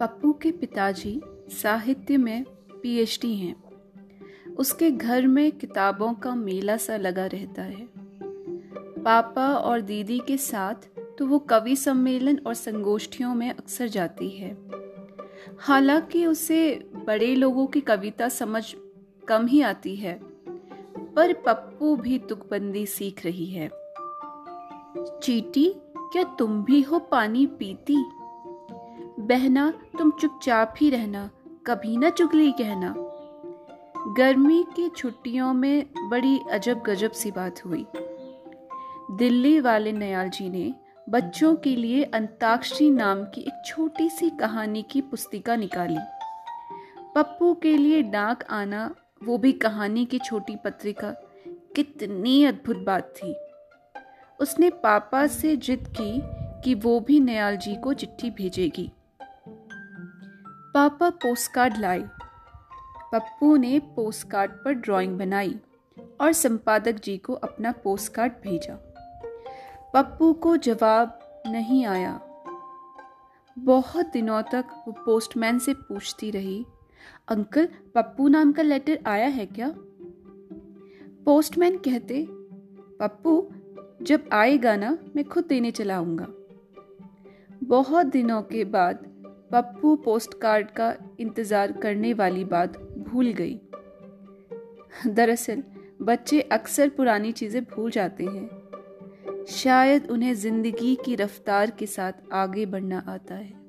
पप्पू के पिताजी साहित्य में पीएचडी हैं। उसके घर में किताबों का मेला सा लगा रहता है। पापा और दीदी के साथ तो वो कवि सम्मेलन और संगोष्ठियों में अक्सर जाती है। हालाँकि उसे बड़े लोगों की कविता समझ कम ही आती है, पर पप्पू भी तुकबंदी सीख रही है। चीटी, क्या तुम भी हो पानी पीती? बहना, तुम चुपचाप ही रहना, कभी ना चुगली कहना। गर्मी की छुट्टियों में बड़ी अजब गजब सी बात हुई। दिल्ली वाले नयाल जी ने बच्चों के लिए अंताक्षरी नाम की एक छोटी सी कहानी की पुस्तिका निकाली। पप्पू के लिए डाक आना, वो भी कहानी की छोटी पत्रिका, कितनी अद्भुत बात थी। उसने पापा से जिद की कि वो भी नयाल जी को चिट्ठी भेजेगी। पापा पोस्टकार्ड लाए। पप्पू ने पोस्टकार्ड पर ड्राइंग बनाई और संपादक जी को अपना पोस्टकार्ड भेजा। पप्पू को जवाब नहीं आया। बहुत दिनों तक वो पोस्टमैन से पूछती रही, अंकल, पप्पू नाम का लेटर आया है क्या? पोस्टमैन कहते, पप्पू, जब आएगा ना, मैं खुद देने चला आऊँगा। बहुत दिनों के बाद पप्पू पोस्ट कार्ड का इंतज़ार करने वाली बात भूल गई। दरअसल, बच्चे अक्सर पुरानी चीज़ें भूल जाते हैं। शायद उन्हें ज़िंदगी की रफ्तार के साथ आगे बढ़ना आता है।